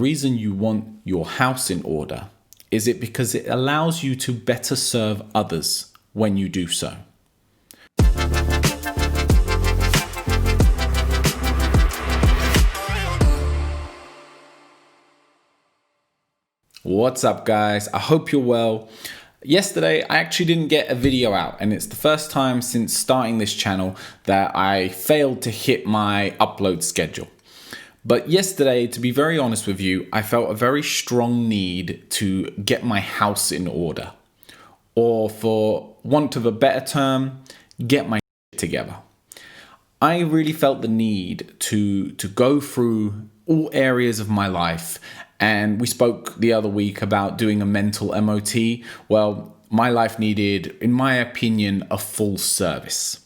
reason you want your house in order is it because it allows you to better serve others when you do so. What's up, guys? I hope you're well. Yesterday, I actually didn't get a video out, and it's the first time since starting this channel that I failed to hit my upload schedule. But yesterday, to be very honest with you, I felt a very strong need to get my house in order. Or, for want of a better term, get my together. I really felt the need to, to go through all areas of my life. And we spoke the other week about doing a mental MOT. Well, my life needed, in my opinion, a full service.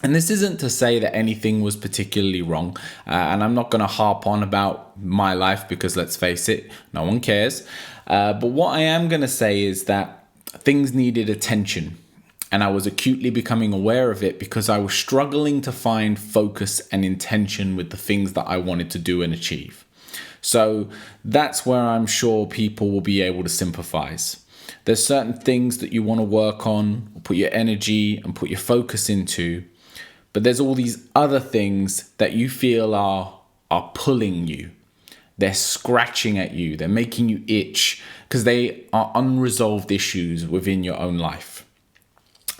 And this isn't to say that anything was particularly wrong, uh, and I'm not going to harp on about my life because let's face it, no one cares. Uh, but what I am going to say is that things needed attention, and I was acutely becoming aware of it because I was struggling to find focus and intention with the things that I wanted to do and achieve. So that's where I'm sure people will be able to sympathize. There's certain things that you want to work on, put your energy and put your focus into but there's all these other things that you feel are are pulling you. They're scratching at you. They're making you itch because they are unresolved issues within your own life.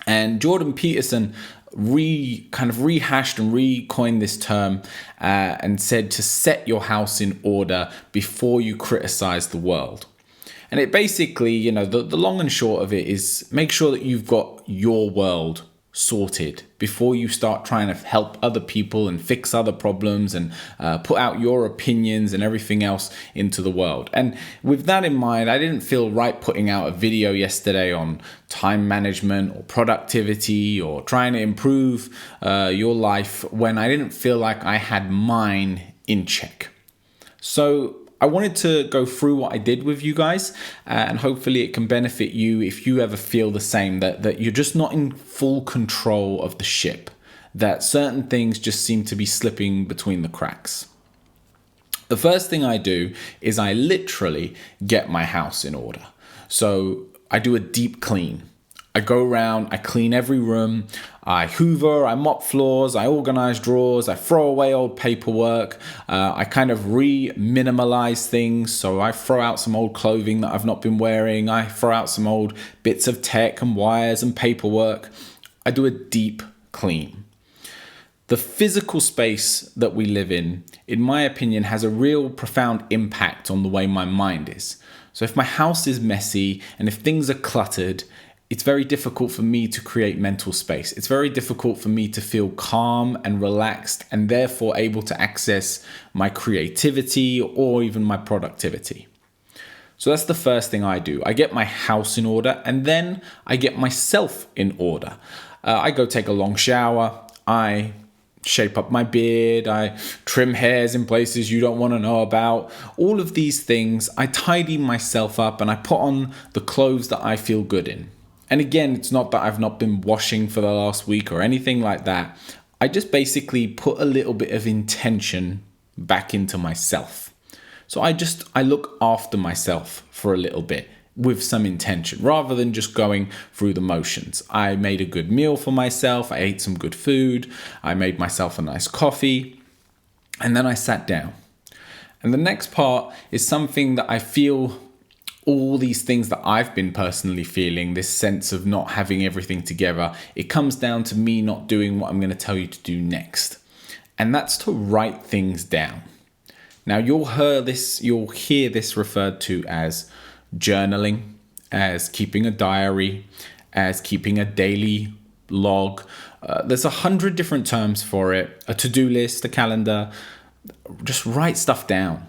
And Jordan Peterson re kind of rehashed and recoined this term uh, and said to set your house in order before you criticize the world. And it basically, you know, the, the long and short of it is make sure that you've got your world sorted before you start trying to help other people and fix other problems and uh, put out your opinions and everything else into the world. And with that in mind, I didn't feel right putting out a video yesterday on time management or productivity or trying to improve uh, your life when I didn't feel like I had mine in check. So I wanted to go through what I did with you guys, uh, and hopefully it can benefit you if you ever feel the same that, that you're just not in full control of the ship, that certain things just seem to be slipping between the cracks. The first thing I do is I literally get my house in order. So I do a deep clean. I go around, I clean every room, I hoover, I mop floors, I organize drawers, I throw away old paperwork, uh, I kind of re minimalize things. So I throw out some old clothing that I've not been wearing, I throw out some old bits of tech and wires and paperwork. I do a deep clean. The physical space that we live in, in my opinion, has a real profound impact on the way my mind is. So if my house is messy and if things are cluttered, it's very difficult for me to create mental space. It's very difficult for me to feel calm and relaxed and therefore able to access my creativity or even my productivity. So that's the first thing I do. I get my house in order and then I get myself in order. Uh, I go take a long shower. I shape up my beard. I trim hairs in places you don't want to know about. All of these things, I tidy myself up and I put on the clothes that I feel good in. And again, it's not that I've not been washing for the last week or anything like that. I just basically put a little bit of intention back into myself. So I just I look after myself for a little bit with some intention rather than just going through the motions. I made a good meal for myself, I ate some good food, I made myself a nice coffee, and then I sat down. And the next part is something that I feel all these things that I've been personally feeling, this sense of not having everything together, it comes down to me not doing what I'm going to tell you to do next. And that's to write things down. Now you'll hear this you'll hear this referred to as journaling, as keeping a diary, as keeping a daily log. Uh, there's a hundred different terms for it. A to-do list, a calendar. Just write stuff down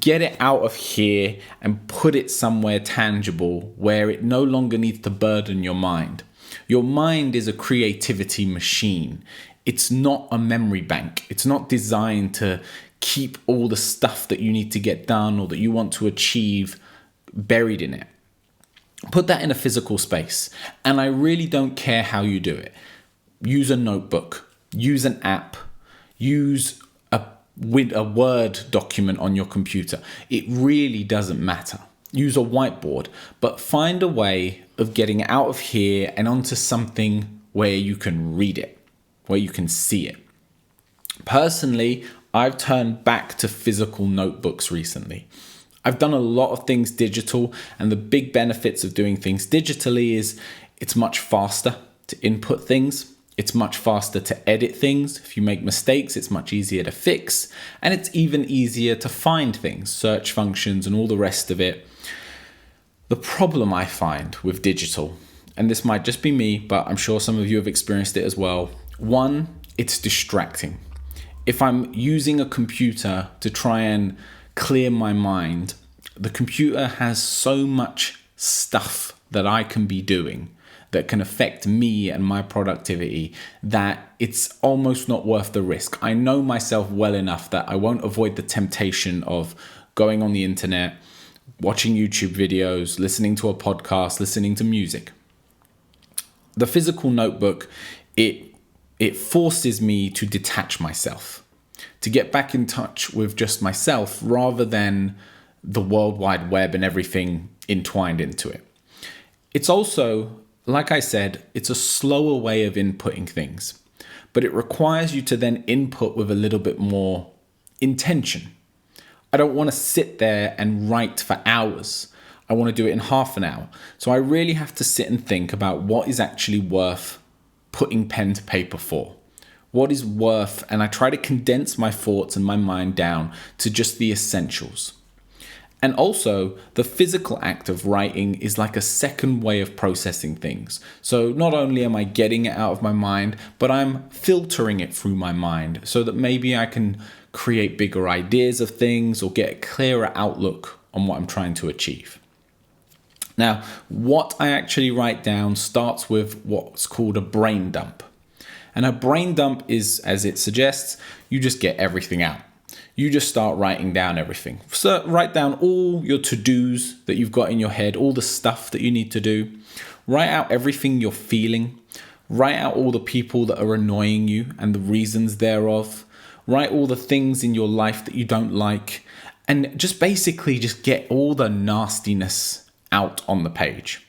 get it out of here and put it somewhere tangible where it no longer needs to burden your mind. Your mind is a creativity machine. It's not a memory bank. It's not designed to keep all the stuff that you need to get done or that you want to achieve buried in it. Put that in a physical space. And I really don't care how you do it. Use a notebook, use an app, use with a Word document on your computer. It really doesn't matter. Use a whiteboard, but find a way of getting out of here and onto something where you can read it, where you can see it. Personally, I've turned back to physical notebooks recently. I've done a lot of things digital, and the big benefits of doing things digitally is it's much faster to input things. It's much faster to edit things. If you make mistakes, it's much easier to fix. And it's even easier to find things, search functions, and all the rest of it. The problem I find with digital, and this might just be me, but I'm sure some of you have experienced it as well. One, it's distracting. If I'm using a computer to try and clear my mind, the computer has so much stuff that I can be doing that can affect me and my productivity that it's almost not worth the risk. I know myself well enough that I won't avoid the temptation of going on the internet, watching YouTube videos, listening to a podcast, listening to music. The physical notebook, it it forces me to detach myself, to get back in touch with just myself rather than the World Wide Web and everything entwined into it. It's also like I said, it's a slower way of inputting things, but it requires you to then input with a little bit more intention. I don't want to sit there and write for hours. I want to do it in half an hour. So I really have to sit and think about what is actually worth putting pen to paper for. What is worth, and I try to condense my thoughts and my mind down to just the essentials. And also, the physical act of writing is like a second way of processing things. So, not only am I getting it out of my mind, but I'm filtering it through my mind so that maybe I can create bigger ideas of things or get a clearer outlook on what I'm trying to achieve. Now, what I actually write down starts with what's called a brain dump. And a brain dump is, as it suggests, you just get everything out you just start writing down everything. So write down all your to dos that you've got in your head, all the stuff that you need to do. Write out everything you're feeling. Write out all the people that are annoying you and the reasons thereof. Write all the things in your life that you don't like. And just basically just get all the nastiness out on the page.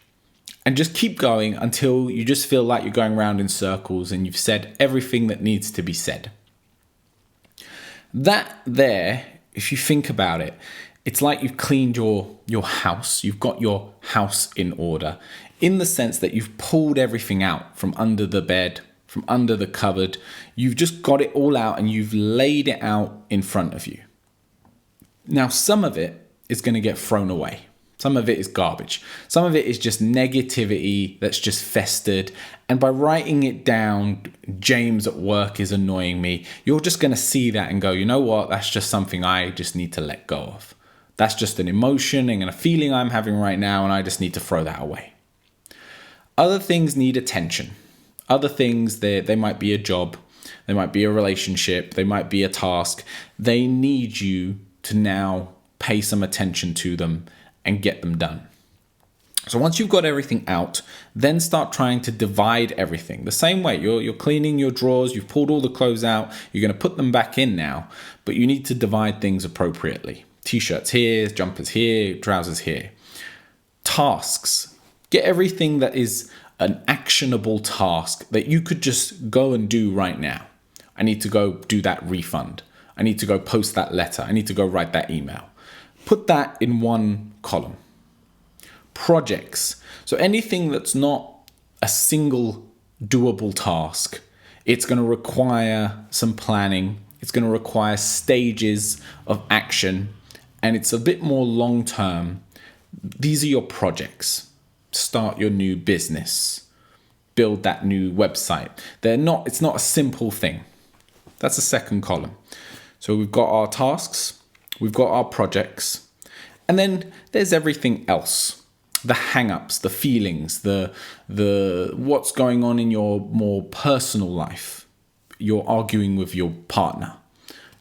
And just keep going until you just feel like you're going around in circles and you've said everything that needs to be said. That there, if you think about it, it's like you've cleaned your your house, you've got your house in order in the sense that you've pulled everything out from under the bed, from under the cupboard. You've just got it all out and you've laid it out in front of you. Now, some of it is going to get thrown away. Some of it is garbage. Some of it is just negativity that's just festered. And by writing it down, James at work is annoying me, you're just going to see that and go, you know what? That's just something I just need to let go of. That's just an emotion and a feeling I'm having right now, and I just need to throw that away. Other things need attention. Other things, they, they might be a job, they might be a relationship, they might be a task. They need you to now pay some attention to them and get them done. So once you've got everything out, then start trying to divide everything. The same way, you're, you're cleaning your drawers, you've pulled all the clothes out, you're going to put them back in now, but you need to divide things appropriately. T shirts here, jumpers here, trousers here. Tasks. Get everything that is an actionable task that you could just go and do right now. I need to go do that refund. I need to go post that letter. I need to go write that email. Put that in one column. Projects. So anything that's not a single doable task, it's going to require some planning, it's going to require stages of action, and it's a bit more long term. These are your projects. Start your new business, build that new website. They're not, it's not a simple thing. That's the second column. So we've got our tasks, we've got our projects, and then there's everything else. The hang-ups the feelings the the what's going on in your more personal life. You're arguing with your partner.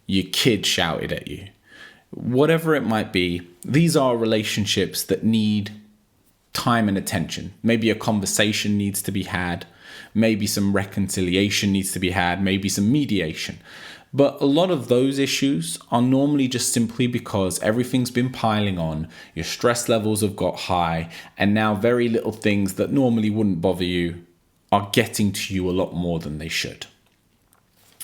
Your kid shouted at you. Whatever it might be these are relationships that need time and attention. Maybe a conversation needs to be had maybe some reconciliation needs to be had maybe some mediation But a lot of those issues are normally just simply because everything's been piling on, your stress levels have got high, and now very little things that normally wouldn't bother you are getting to you a lot more than they should.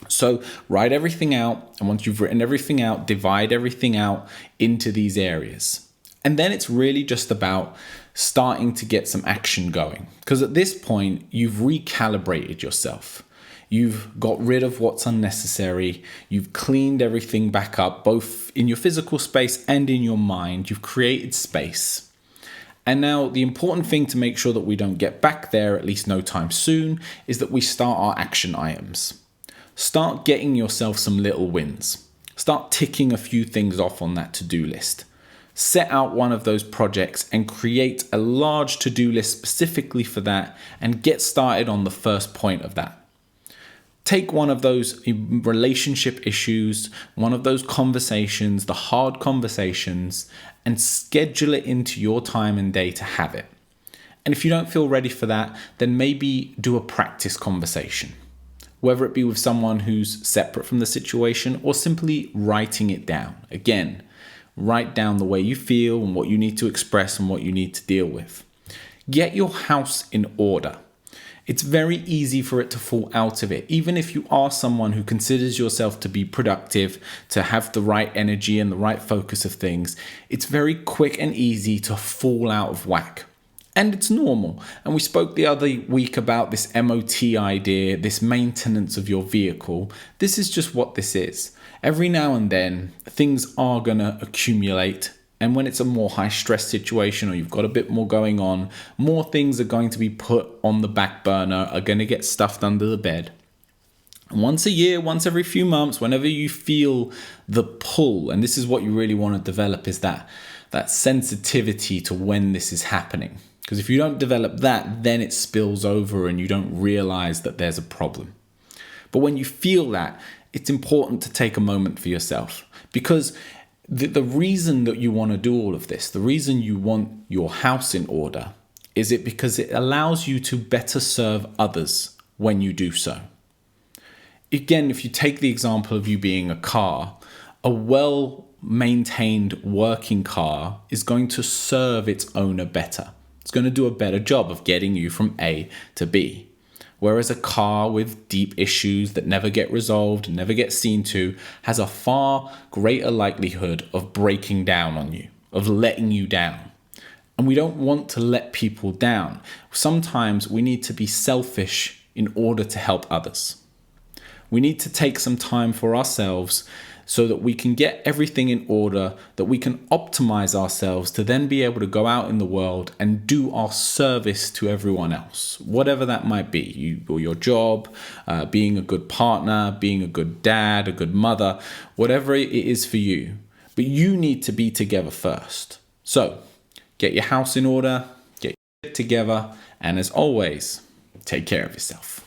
So write everything out, and once you've written everything out, divide everything out into these areas. And then it's really just about starting to get some action going. Because at this point, you've recalibrated yourself. You've got rid of what's unnecessary. You've cleaned everything back up, both in your physical space and in your mind. You've created space. And now, the important thing to make sure that we don't get back there, at least no time soon, is that we start our action items. Start getting yourself some little wins. Start ticking a few things off on that to do list. Set out one of those projects and create a large to do list specifically for that and get started on the first point of that take one of those relationship issues, one of those conversations, the hard conversations, and schedule it into your time and day to have it. And if you don't feel ready for that, then maybe do a practice conversation, whether it be with someone who's separate from the situation or simply writing it down. Again, write down the way you feel and what you need to express and what you need to deal with. Get your house in order it's very easy for it to fall out of it. Even if you are someone who considers yourself to be productive, to have the right energy and the right focus of things, it's very quick and easy to fall out of whack. And it's normal. And we spoke the other week about this MOT idea, this maintenance of your vehicle. This is just what this is. Every now and then, things are going to accumulate and when it's a more high stress situation or you've got a bit more going on, more things are going to be put on the back burner, are going to get stuffed under the bed. once a year, once every few months, whenever you feel the pull, and this is what you really want to develop, is that that sensitivity to when this is happening. Because if you don't develop that, then it spills over and you don't realize that there's a problem. But when you feel that, it's important to take a moment for yourself because the, the reason that you want to do all of this, the reason you want your house in order, is it because it allows you to better serve others when you do so. Again, if you take the example of you being a car, a well maintained working car is going to serve its owner better. It's going to do a better job of getting you from A to B. Whereas a car with deep issues that never get resolved, never get seen to, has a far greater likelihood of breaking down on you, of letting you down. And we don't want to let people down. Sometimes we need to be selfish in order to help others. We need to take some time for ourselves so that we can get everything in order, that we can optimize ourselves to then be able to go out in the world and do our service to everyone else, whatever that might be, you or your job, uh, being a good partner, being a good dad, a good mother, whatever it is for you. But you need to be together first. So get your house in order, get your together, and as always, take care of yourself.